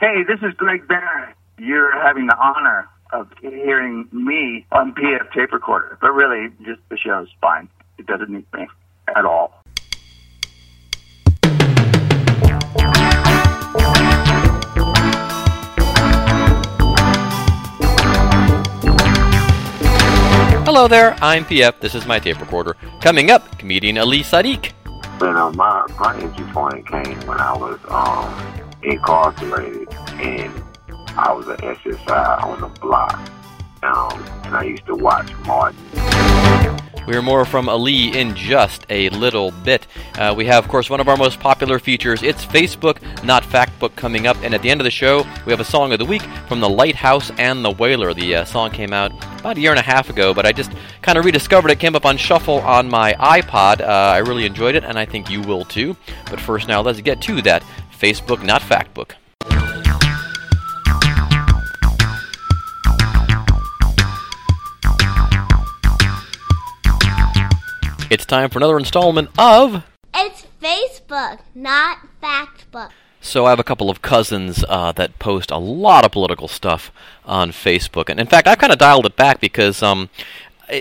Hey, this is Greg Barron. You're having the honor of hearing me on PF tape recorder, but really, just the show's fine. It doesn't need me at all. Hello there, I'm PF. This is my tape recorder. Coming up, comedian Ali Siddiq. You know, my my entry point came when I was um, incarcerated and I was an SSI on the block. Um, and I used to watch Martin. We hear more from Ali in just a little bit. Uh, we have, of course, one of our most popular features. It's Facebook, not Factbook, coming up. And at the end of the show, we have a song of the week from The Lighthouse and the Whaler. The uh, song came out about a year and a half ago, but I just kind of rediscovered it. Came up on shuffle on my iPod. Uh, I really enjoyed it, and I think you will too. But first, now let's get to that Facebook, not Factbook. It's time for another installment of. It's Facebook, not Factbook. So I have a couple of cousins uh, that post a lot of political stuff on Facebook, and in fact, I've kind of dialed it back because um,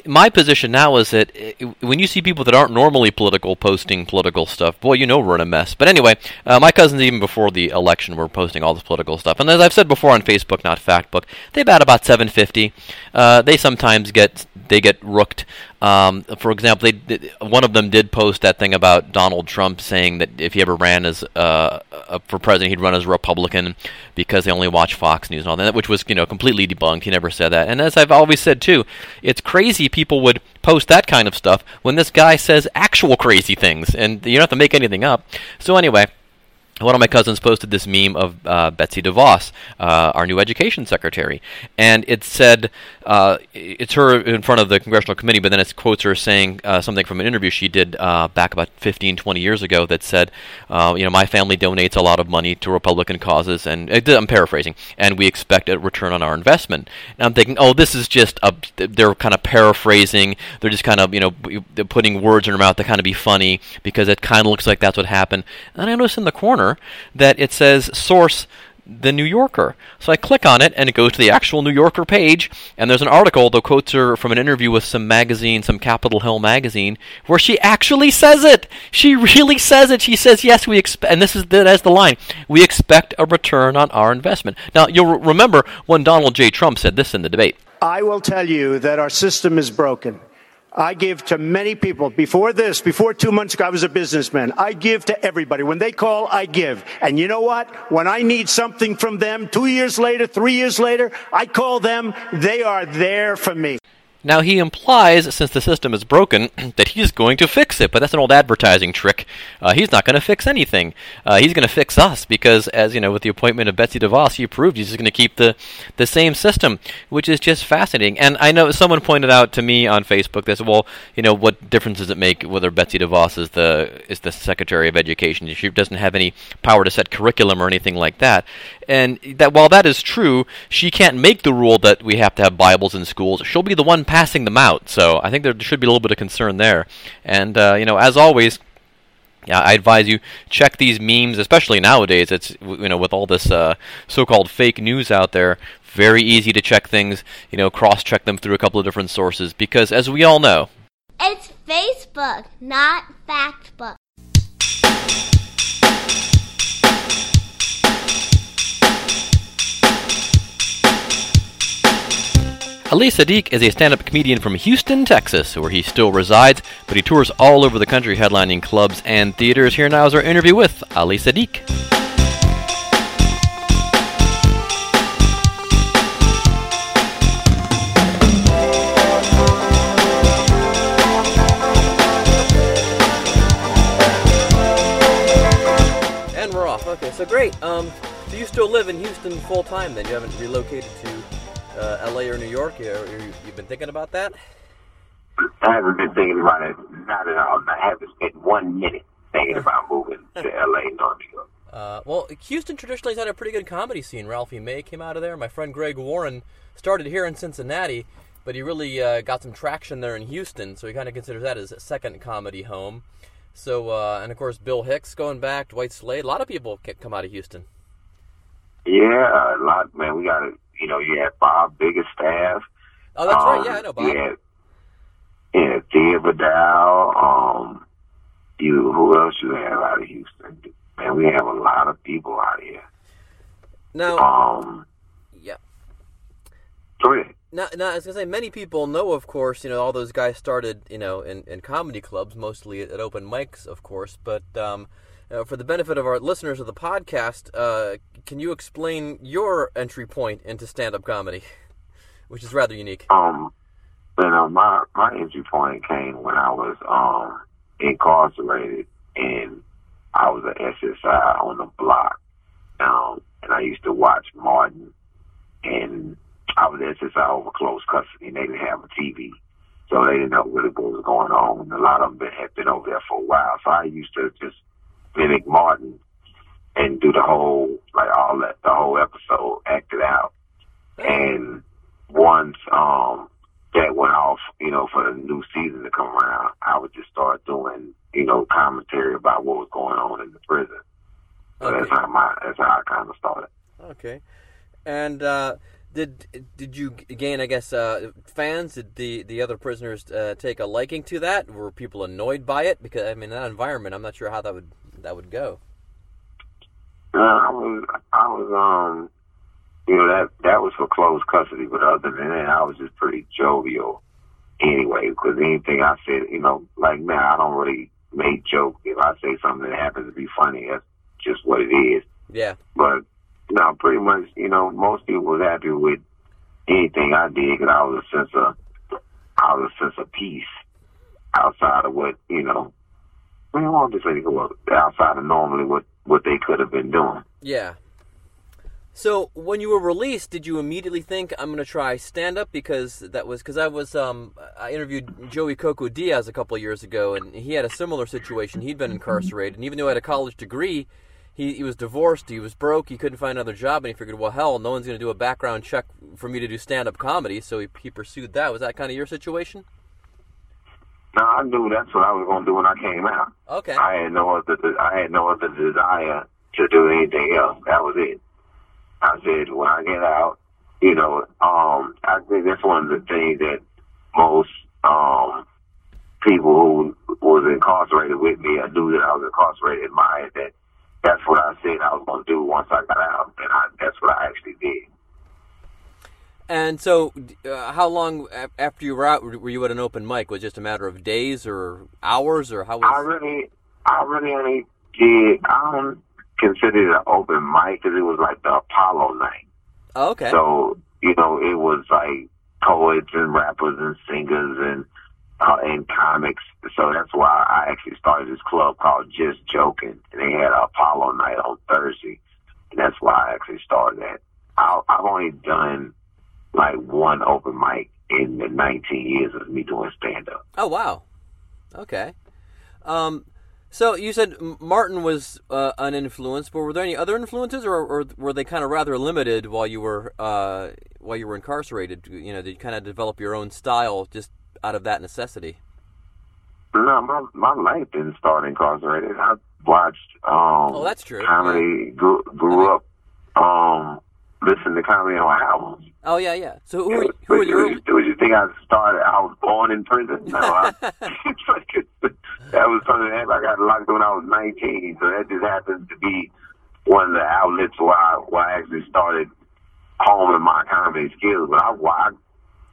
my position now is that when you see people that aren't normally political posting political stuff, boy, you know we're in a mess. But anyway, uh, my cousins, even before the election, were posting all this political stuff. And as I've said before on Facebook, not Factbook, they bat about 750. Uh, they sometimes get they get rooked. Um, for example, they, one of them did post that thing about Donald Trump saying that if he ever ran as uh, uh, for president, he'd run as a Republican because they only watch Fox News and all that, which was you know completely debunked. He never said that. And as I've always said too, it's crazy people would post that kind of stuff when this guy says actual crazy things, and you don't have to make anything up. So anyway one of my cousins posted this meme of uh, Betsy DeVos, uh, our new education secretary, and it said uh, it's her in front of the congressional committee, but then it quotes her saying uh, something from an interview she did uh, back about 15, 20 years ago that said, uh, you know, my family donates a lot of money to Republican causes, and I'm paraphrasing, and we expect a return on our investment. And I'm thinking, oh, this is just a, they're kind of paraphrasing, they're just kind of, you know, putting words in her mouth to kind of be funny because it kind of looks like that's what happened. And I notice in the corner that it says source the New Yorker. So I click on it, and it goes to the actual New Yorker page, and there's an article, the quotes are from an interview with some magazine, some Capitol Hill magazine, where she actually says it. She really says it. She says, "Yes, we expect," and this is the, that's the line: "We expect a return on our investment." Now you'll remember when Donald J. Trump said this in the debate. I will tell you that our system is broken. I give to many people. Before this, before two months ago, I was a businessman. I give to everybody. When they call, I give. And you know what? When I need something from them, two years later, three years later, I call them. They are there for me. Now, he implies, since the system is broken, that he's going to fix it, but that's an old advertising trick. Uh, he's not going to fix anything. Uh, he's going to fix us, because, as you know, with the appointment of Betsy DeVos, he proved he's just going to keep the, the same system, which is just fascinating. And I know someone pointed out to me on Facebook, said, well, you know, what difference does it make whether Betsy DeVos is the, is the Secretary of Education? She doesn't have any power to set curriculum or anything like that. And that while that is true, she can't make the rule that we have to have Bibles in schools. She'll be the one passing them out. So I think there should be a little bit of concern there. And uh, you know, as always, I advise you check these memes, especially nowadays. It's you know with all this uh, so-called fake news out there, very easy to check things. You know, cross-check them through a couple of different sources because, as we all know, it's Facebook, not Factbook. Ali Siddiq is a stand up comedian from Houston, Texas, where he still resides, but he tours all over the country headlining clubs and theaters. Here now is our interview with Ali Siddiq. And we're off. Okay, so great. Um, so you still live in Houston full time then? You haven't relocated to uh, LA or New York? You, you've been thinking about that? I haven't been thinking about it, not at all. I haven't spent one minute thinking about moving to LA nor New York. Uh, well, Houston traditionally has had a pretty good comedy scene. Ralphie May came out of there. My friend Greg Warren started here in Cincinnati, but he really uh, got some traction there in Houston, so he kind of considers that his second comedy home. So, uh, and of course, Bill Hicks going back, Dwight Slade. A lot of people come out of Houston. Yeah, a lot, man. We got, a, you know, you had Bob Biggerstaff. Oh, that's right. Um, Yeah, I know Bob. You had, yeah, Thea Vidale. Um, you, who else you have out of Houston? Man, we have a lot of people out here. Now, Um, yeah. go ahead. Now, now, I was gonna say, many people know, of course, you know, all those guys started, you know, in, in comedy clubs, mostly at, open mics, of course. But um, know, for the benefit of our listeners of the podcast, uh, can you explain your entry point into stand-up comedy, which is rather unique? Um, you know, my my entry point came when I was um incarcerated and I was an SSI on the block. Um, and I used to watch Martin, and I was SSI over close custody, and they didn't have a TV, so they didn't know really what was going on. And a lot of them had been over there for a while, so I used to just mimic Martin and do the whole like all that the whole episode acted out. And once um that went off, you know, for the new season to come around, I would just start doing, you know, commentary about what was going on in the prison. So that's how my that's how I kind of started. Okay. And uh, did did you gain, I guess, uh, fans? Did the the other prisoners uh, take a liking to that? Were people annoyed by it? Because I mean, that environment, I'm not sure how that would that would go. Uh, I was I was um you know that that was for close custody, but other than that, I was just pretty jovial anyway. Because anything I said, you know, like man, I don't really make jokes. If I say something that happens to be funny, that's just what it is. Yeah. But no, pretty much, you know, most people was happy with anything I did because I was a sense of, I was a sense of peace outside of what you know. Mean, I won't just say well, outside of normally what what they could have been doing. Yeah. So when you were released, did you immediately think I'm going to try stand up because that was because I was um I interviewed Joey Coco Diaz a couple years ago and he had a similar situation. He'd been incarcerated and even though he had a college degree, he he was divorced, he was broke, he couldn't find another job, and he figured, well, hell, no one's going to do a background check for me to do stand up comedy, so he he pursued that. Was that kind of your situation? Now I knew that's what I was going to do when I came out. Okay. I had no other I had no other desire to do anything else. That was it. I said when I get out, you know, um, I think that's one of the things that most um people who was incarcerated with me, I knew that I was incarcerated, admired that that's what I said I was going to do once I got out, and I, that's what I actually did. And so, uh, how long after you were out were you at an open mic? Was it just a matter of days or hours, or how was? I really, I really only did. I don't consider it an open mic because it was like the Apollo night. Oh, okay. So you know, it was like poets and rappers and singers and uh, and comics. So that's why I actually started this club called Just Joking, and they had an Apollo night on Thursday, and that's why I actually started that. I, I've only done like one open mic in the 19 years of me doing stand up. Oh wow. Okay. Um, so you said Martin was uh, an influence, but were there any other influences, or, or were they kind of rather limited while you were uh, while you were incarcerated? You know, did you kind of develop your own style just out of that necessity? No, my my life didn't start incarcerated. I watched um Oh, that's true. comedy, grew, grew up um listening to comedy on albums. Oh yeah, yeah. So who were, who were Would your you, would you think I started? I was born in prison. No, I, that was something that I got locked when I was 19. So that just happened to be one of the outlets where I, where I actually started honing my comedy skills. But I, I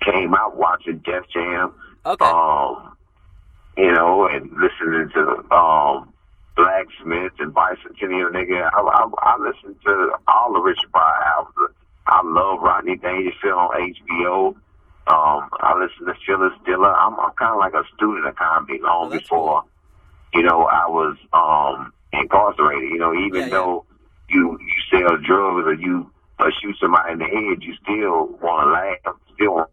came out watching Def Jam, okay? um, you know, and listening to um, Blacksmith and Bicentennial nigga. I, I, I listened to all the Richard Pryor albums. I love Rodney Dangerfield on HBO. Um, I listen to Phyllis Diller. I'm, I'm kind of like a student of comedy long Oh, before, you know, I was um, incarcerated. You know, even Yeah, yeah. though you you sell drugs or you or shoot somebody in the head, you still want to laugh. Still want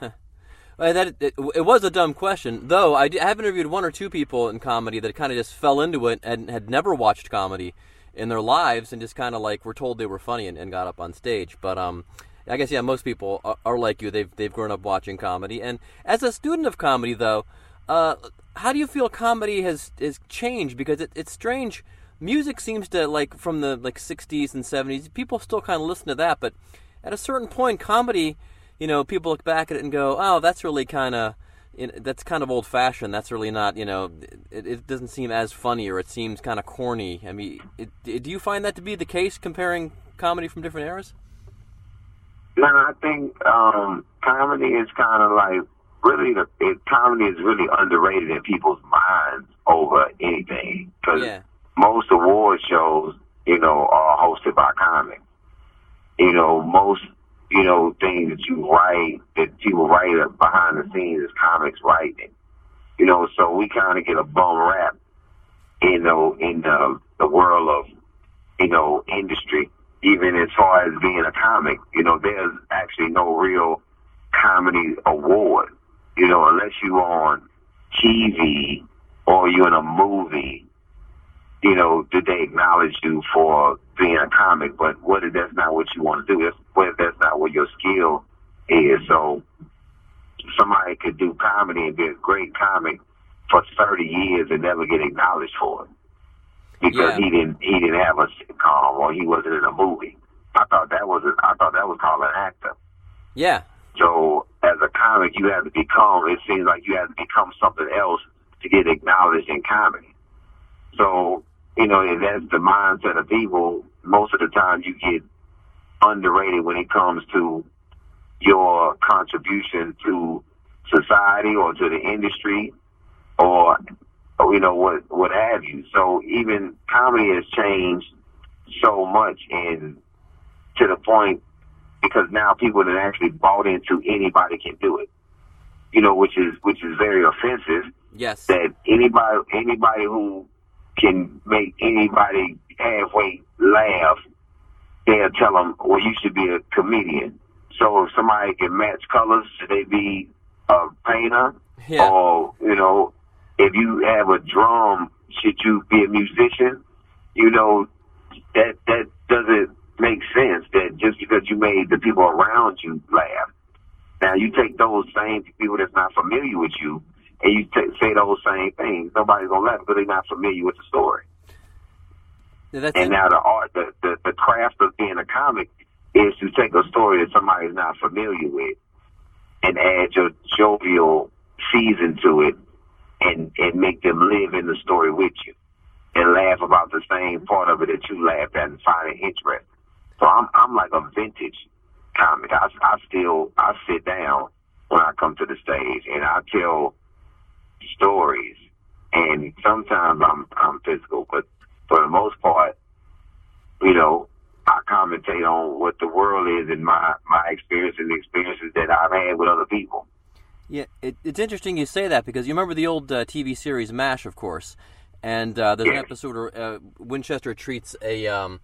to Well, that it, it was a dumb question, though. I have interviewed one or two people in comedy that kind of just fell into it and had never watched comedy in their lives, and just kind of like were told they were funny and, and got up on stage. But um, I guess yeah, most people are, are like you. They've they've grown up watching comedy, and as a student of comedy, though, uh, how do you feel comedy has has changed? Because it, it's strange music seems to like from the like 60s and 70s people still kind of listen to that but at a certain point comedy you know people look back at it and go oh that's really kind of that's kind of old fashioned that's really not you know it, it, doesn't seem as funny or it seems kind of corny. I mean it, do you find that to be the case comparing comedy from different eras? No i think um, comedy is kind of like really the it, comedy is really underrated in people's minds over anything. Because yeah. most award shows, you know, are hosted by comics. You know, most, you know, things that you write, that people write behind the scenes is comics writing. You know, so we kind of get a bum rap, you know, in the, the world of, you know, industry, even as far as being a comic. You know, there's actually no real comedy award, you know, unless you're on TV or you're in a movie you know, did they acknowledge you for being a comic? But what if that's not what you want to do? If, what if that's not what your skill is? So somebody could do comedy and be a great comic for 30 years and never get acknowledged for it because yeah. he didn't he didn't have a sitcom or he wasn't in a movie. I thought that was a, I thought that was called an actor. Yeah. So as a comic, you have to become. It seems like you have to become something else to get acknowledged in comedy. So you know, and that's the mindset of people. Most of the time, you get underrated when it comes to your contribution to society or to the industry or, or you know what what have you. So even comedy has changed so much and to the point because now people that actually bought into anybody can do it. You know, which is which is very offensive. Yes. That anybody anybody who can make anybody halfway laugh, they'll tell them, well, you should be a comedian. So if somebody can match colors, should they be a painter? Yeah. Or, you know, if you have a drum, should you be a musician? You know, that, that doesn't make sense that just because you made the people around you laugh. Now you take those same people that's not familiar with you and you t- say those same things, nobody's gonna laugh because they're not familiar with the story. Yeah, and now the art, the, the the craft of being a comic is to take a story that somebody's not familiar with and add your jovial season to it and and make them live in the story with you and laugh about the same part of it that you laughed at and find it interesting. So I'm I'm like a vintage comic. I, I still I sit down when I come to the stage and I tell stories, and sometimes I'm I'm physical, but for the most part, you know, I commentate on what the world is and my my experience and the experiences that I've had with other people. Yeah, it, it's interesting you say that because you remember the old uh, TV series MASH, of course, and uh, there's an episode where uh, Winchester treats a. Um,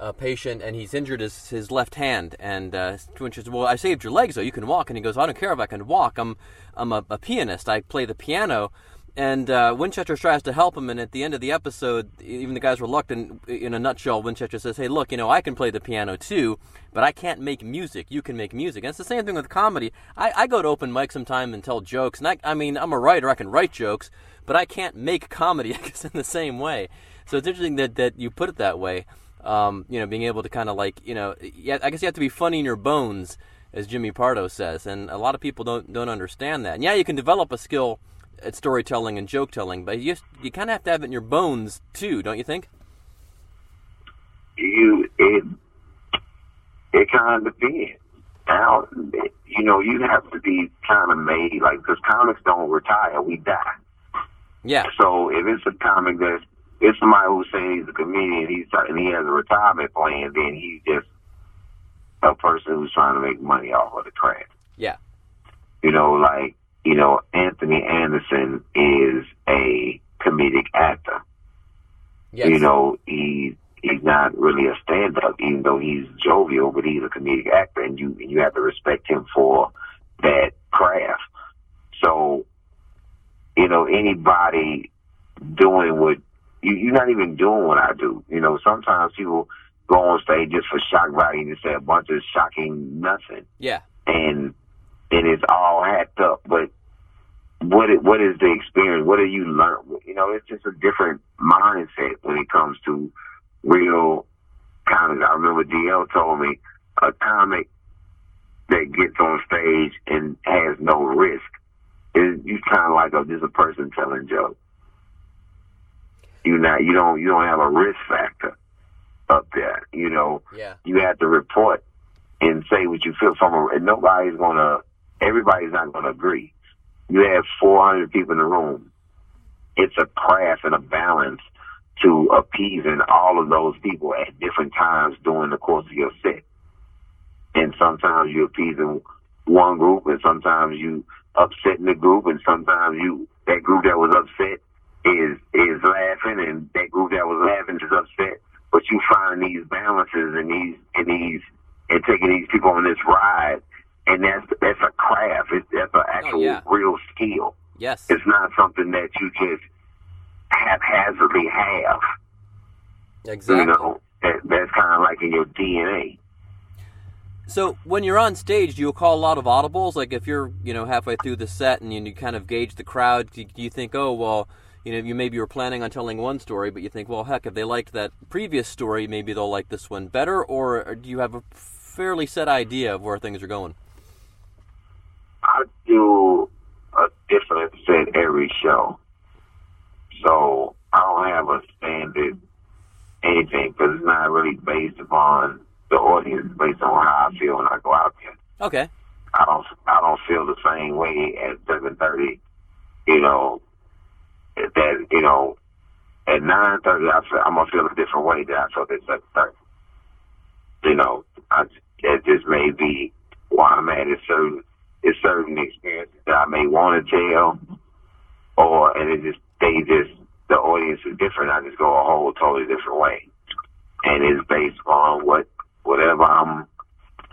a patient and he's injured his, his left hand and uh, Winchester says, well I saved your legs so you can walk. And he goes I don't care if I can walk. I'm I'm a, a pianist. I play the piano. And uh, Winchester tries to help him and at the end of the episode even the guy's reluctant in a nutshell Winchester says hey look you know I can play the piano too but I can't make music. You can make music. And it's the same thing with comedy. I, I go to open mic sometime and tell jokes and I, I mean I'm a writer. I can write jokes but I can't make comedy I guess in the same way. So it's interesting that, that you put it that way um, you know, being able to kind of like, you know, yeah, I guess you have to be funny in your bones, as Jimmy Pardo says, and a lot of people don't don't understand that. And yeah, you can develop a skill at storytelling and joke telling, but you you kind of have to have it in your bones too, don't you think? You it it kind of depends. Now, you know, you have to be kind of made like because comics don't retire; we die. Yeah. So if it's a comic that's if somebody who's saying he's a comedian, he's and he has a retirement plan, then he's just a person who's trying to make money off of the craft. Yeah. You know, like you know, Anthony Anderson is a comedic actor. Yes. You know, he's he's not really a stand up, even though he's jovial, but he's a comedic actor, and you you have to respect him for that craft. So, you know, anybody doing what you, you're not even doing what I do. You know, sometimes people go on stage just for shock value and say a bunch of shocking nothing. Yeah. And and it's all hacked up. But what it, what is the experience? What do you learn? You know, it's just a different mindset when it comes to real comics. I remember DL told me a comic that gets on stage and has no risk is you kind of like a just a person telling jokes. You not you don't you don't have a risk factor up there. You know, Yeah. you have to report and say what you feel from a, and nobody's gonna, everybody's not gonna agree. You have 400 people in the room. It's a craft and a balance to appeasing all of those people at different times during the course of your set. And sometimes you appeasing one group and sometimes you upsetting the group and sometimes you, that group that was upset is, is laughing and that group that was laughing is upset. But you find these balances and these, and these, and taking these people on this ride, and that's that's a craft. It's that's an actual yeah. real skill. Yes. It's that you just haphazardly have. Exactly. You know, that, that's kind of like in your DNA. So when you're on stage, do you call a lot of audibles? Like if you're, you know, halfway through the set and you, you kind of gauge the crowd, do do you think, oh well, you know, you maybe you were planning on telling one story, but you think, well, heck, if they liked that previous story, maybe they'll like this one better, or, or do you have a fairly set idea of where things are going? I do a different set every show, so I don't have a standard anything because it's not really based upon the audience, based on how I feel when I go out there. Okay. I don't I don't feel the same way at seven thirty. You know that you know at nine thirty I feel, I'm gonna feel a different way than I felt at seven thirty. You know, I it just may be why I'm at a certain it's certain experiences that I may want to tell, or and it just they just the audience is different. I just go a whole totally different way, and it's based on what whatever I'm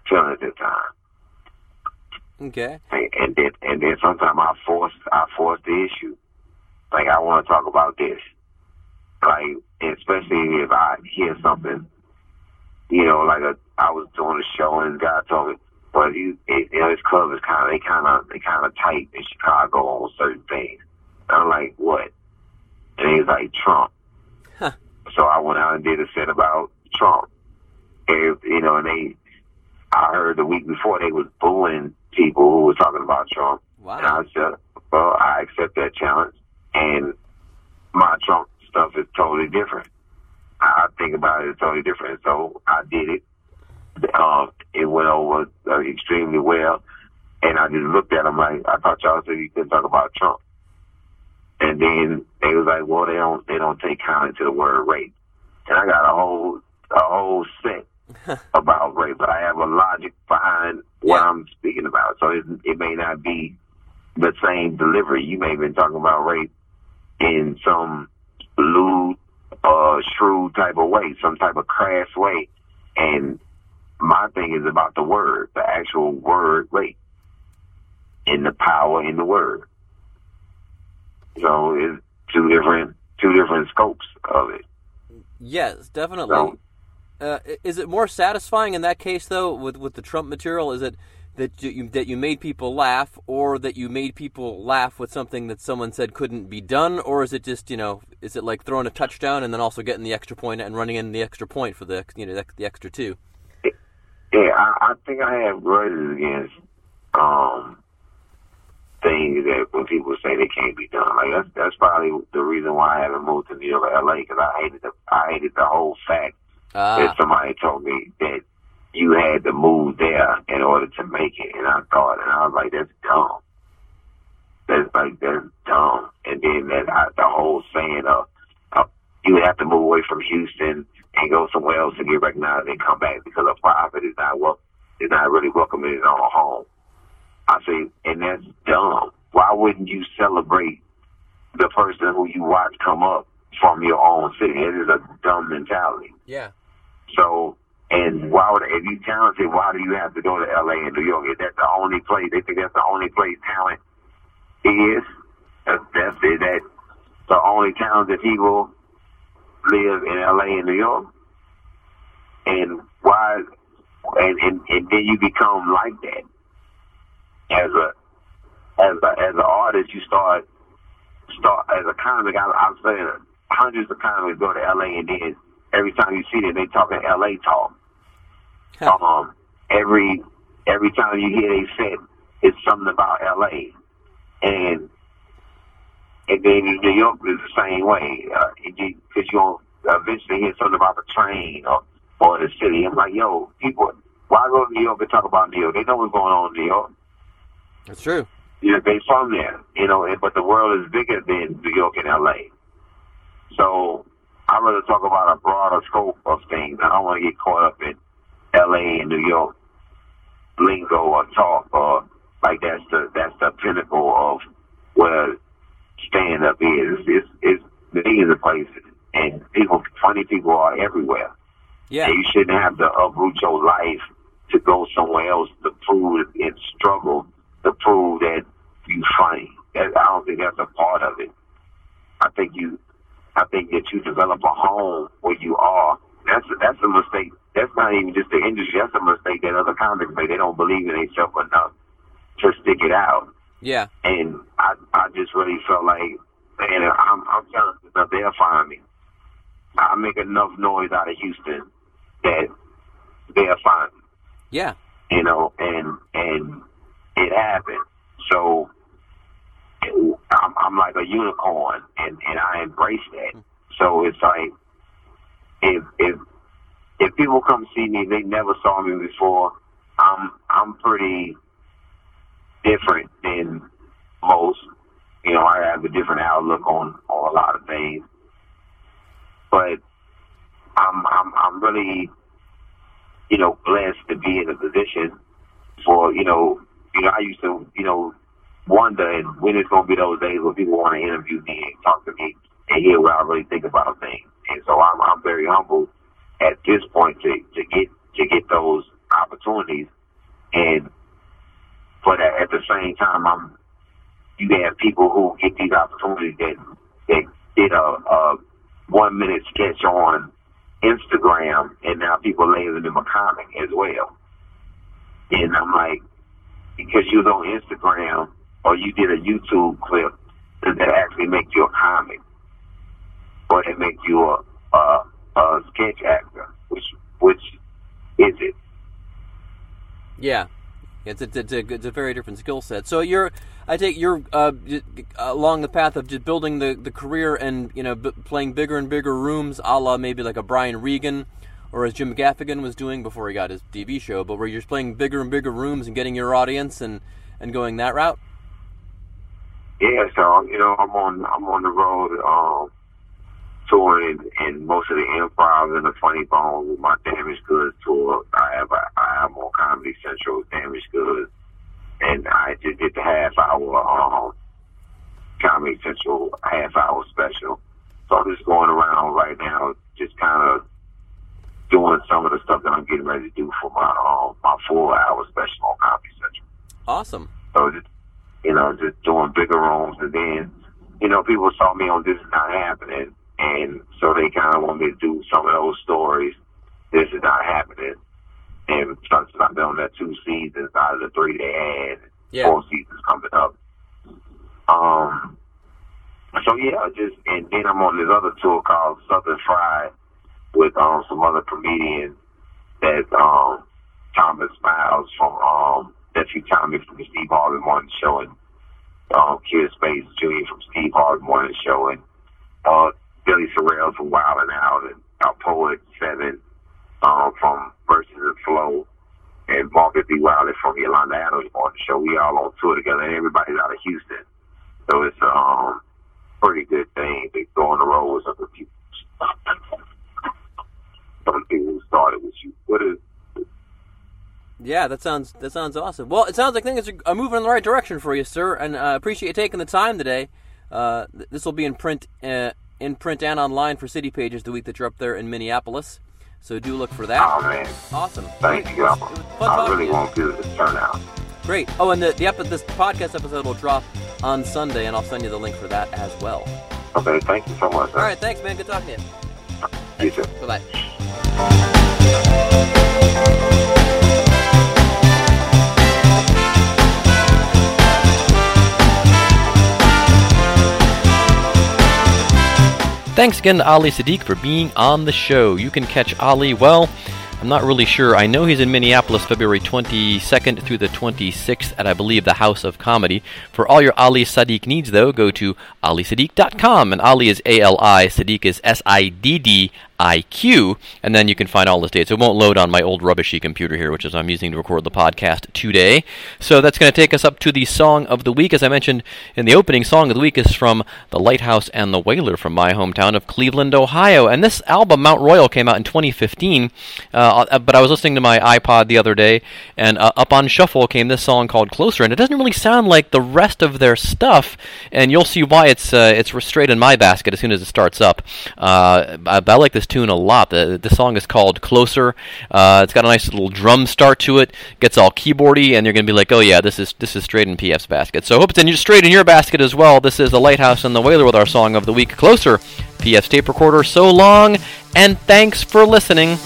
feeling at the time. Okay. And, and then and then sometimes I force I force the issue. Like I want to talk about this. Like especially if I hear something, you know, like a I was doing a show and God told me, but you, it, you know, this club is kind of they kind of they kind of tight in Chicago on certain things. And I'm like, what? And he's like Trump. Huh. So I went out and did a set about Trump. And, you know, and they, I heard the week before they was booing people who were talking about Trump. Wow. And I said, well, I accept that challenge. And my Trump stuff is totally different. I think about it totally different. So I did it. Um, it went over uh, extremely well. And I just looked at them like, I thought y'all said you couldn't talk about Trump. And then they was like, well, they don't, they don't take kindly to the word rape. And I got a whole, a whole set about rape, but I have a logic behind what Yeah. I'm speaking about. So it, it may not be the same delivery. You may have been talking about rape in some lewd, uh, shrewd type of way, some type of crass way. And my thing is about the word, the actual word rape, and the power in the word. So it's two different, two different scopes of it. Yes, definitely. So Uh, is it more satisfying in that case, though, with with the Trump material? Is it that you that you made people laugh, or that you made people laugh with something that someone said couldn't be done, or is it just you know, is it like throwing a touchdown and then also getting the extra point and running in the extra point for the you know the, the extra two? Yeah, I, I think I have grudges against um things that when people say they can't be done. Like that's that's probably the reason why I haven't moved to New York or LA because I hated the I hated the whole fact Ah, that somebody told me that you had to move there in order to make it, and I thought, and I was like, that's dumb. That's like that's dumb. And then that I, the whole saying of uh, you have to move away from Houston and go somewhere else to get recognized and come back because a prophet is not wel- is not really welcome in his own home. I say, and that's dumb. Why wouldn't you celebrate the person who you watch come up from your own city? It is a dumb mentality. yeah, So, and why would, if you talented, why do you have to go to LA and New York? Is that the only place, they think that's the only place talent is? That's, that's it, that the only talented people live in LA and New York? And why, and, and, and then you become like that as a, as a, as an artist, you start start as a comic. I, I'm saying hundreds of comics go to LA, and then every time you see them, they talking LA talk. Um, every every time you hear they said it's something about LA, and and then in New York is the same way. Uh, because you, you'll eventually hear something about the train or or the city. I'm like, yo, people, why go to New York and talk about New York? They know what's going on in New York. That's true. You know, they from there, you know, and, but the world is bigger than New York and LA. So I'd rather talk about a broader scope of things. I don't want to get caught up in LA and New York lingo or talk or like that's the that's the pinnacle of where stand up is. It's it's millions of place, and people funny people are everywhere. Yeah. And you shouldn't have to uproot your life to go somewhere else to prove and struggle to prove that you funny. That, I don't think that's a part of it. I think you I think that you develop a home where you are. That's a, that's a mistake. That's not even just the industry. That's a mistake that other comics make. They don't believe in themselves enough to stick it out. Yeah. And I I just really felt like, man, I'm I'm telling you, they'll find me. I make enough noise out of Houston that they'll find me. Yeah. You know, and and it happened. So I'm, I'm like a unicorn, and and I embrace that. Hmm. So it's like if if if people come see me, they never saw me before. I'm I'm pretty different than most. You know, I have a different outlook on on a lot of things, but I'm I'm I'm really you know blessed to be in a position for you know you know I used to you know wonder and when it's to be those days where people want to interview me and talk to me and hear what I really think about things. And so I'm, I'm very humbled at this point to, to get to get those opportunities. And but at, at the same time, I'm you have people who get these opportunities that that did a, a one minute sketch on Instagram, and now people label them a comic as well. And I'm like, because you was on Instagram or you did a YouTube clip, does that actually make you a comic? Or it make you a, a, a sketch actor? Which which is it? Yeah. It's a, it's a, it's a very different skill set. So you're, I take you're uh, along the path of just building the, the career and you know b- playing bigger and bigger rooms, a la maybe like a Brian Regan, or as Jim Gaffigan was doing before he got his TV show, but where you're just playing bigger and bigger rooms and getting your audience and, and going that route. Yeah, so you know, I'm on I'm on the road um touring and most of the improv and the funny bone with my Damaged Goods tour. I have a, I have on Comedy Central Damaged Goods, and I just did the half hour um Comedy Central half hour special. So I'm just going around right now, just kind of doing some of the stuff that I'm getting ready to do for my um my full hour special on Comedy Central. Awesome. So just you know, just doing bigger rooms. And then, you know, people saw me on This Is Not Happening. And so they kind of want me to do some of those stories. This is not happening. And since I've been on that two seasons out of the three they had, Yeah. four seasons coming up. Um, so yeah, just, and then I'm on this other tour called Southern Fried with, um, some other comedians that, um, Thomas Miles from, um, Nephew Tommy from the Steve Harvey Morning Show and um, Kid Space Jr. from Steve Harvey Morning Show and uh, Billy Sorrell from Wild and Out and our poet Seven um, from Verses and Flow and Marcus D. Wiley from Yolanda Adams the Show. We all on tour together and everybody's out of Houston. So it's a um, pretty good thing to go on the road with other people. Some people who started with you. What is Yeah, that sounds that sounds awesome. Well, it sounds like things are moving in the right direction for you, sir, and I uh, appreciate you taking the time today. Uh, th- this will be in print, uh, in print and online for City Pages the week that you're up there in Minneapolis. So do look for that. Oh man, Awesome. thank you. It I, was, it was I really want to this turnout. Great. Oh, and the the epi- this podcast episode will drop on Sunday, and I'll send you the link for that as well. Okay, thank you so much. All right, thanks, man. Good talking to you. You too. Bye bye. Thanks again to Ali Siddiq for being on the show. You can catch Ali, well, I'm not really sure. I know he's in Minneapolis February 22nd through the 26th at, I believe, the House of Comedy. For all your Ali Siddiq needs, though, go to alisiddiq.com. And Ali is A L I, Siddiq is S I D D I Q. And then you can find all the dates. It won't load on my old rubbishy computer here, which is I'm using to record the podcast today. So that's going to take us up to the song of the week. As I mentioned in the opening, song of the week is from The Lighthouse and the Whaler from my hometown of Cleveland, Ohio. And this album, Mount Royal, came out in 2015. Uh, uh, but I was listening to my iPod the other day, and uh, up on shuffle came this song called "Closer," and it doesn't really sound like the rest of their stuff. And you'll see why it's uh, it's straight in my basket as soon as it starts up. Uh, I, I like this tune a lot. The, the song is called Closer. Uh, it's got a nice little drum start to it. Gets all keyboardy, and you're gonna be like, oh yeah, this is this is straight in PF's basket. So I hope it's in, straight in your basket as well. This is the Lighthouse and the Whaler with our song of the week, Closer. PF's tape recorder. So long, and thanks for listening.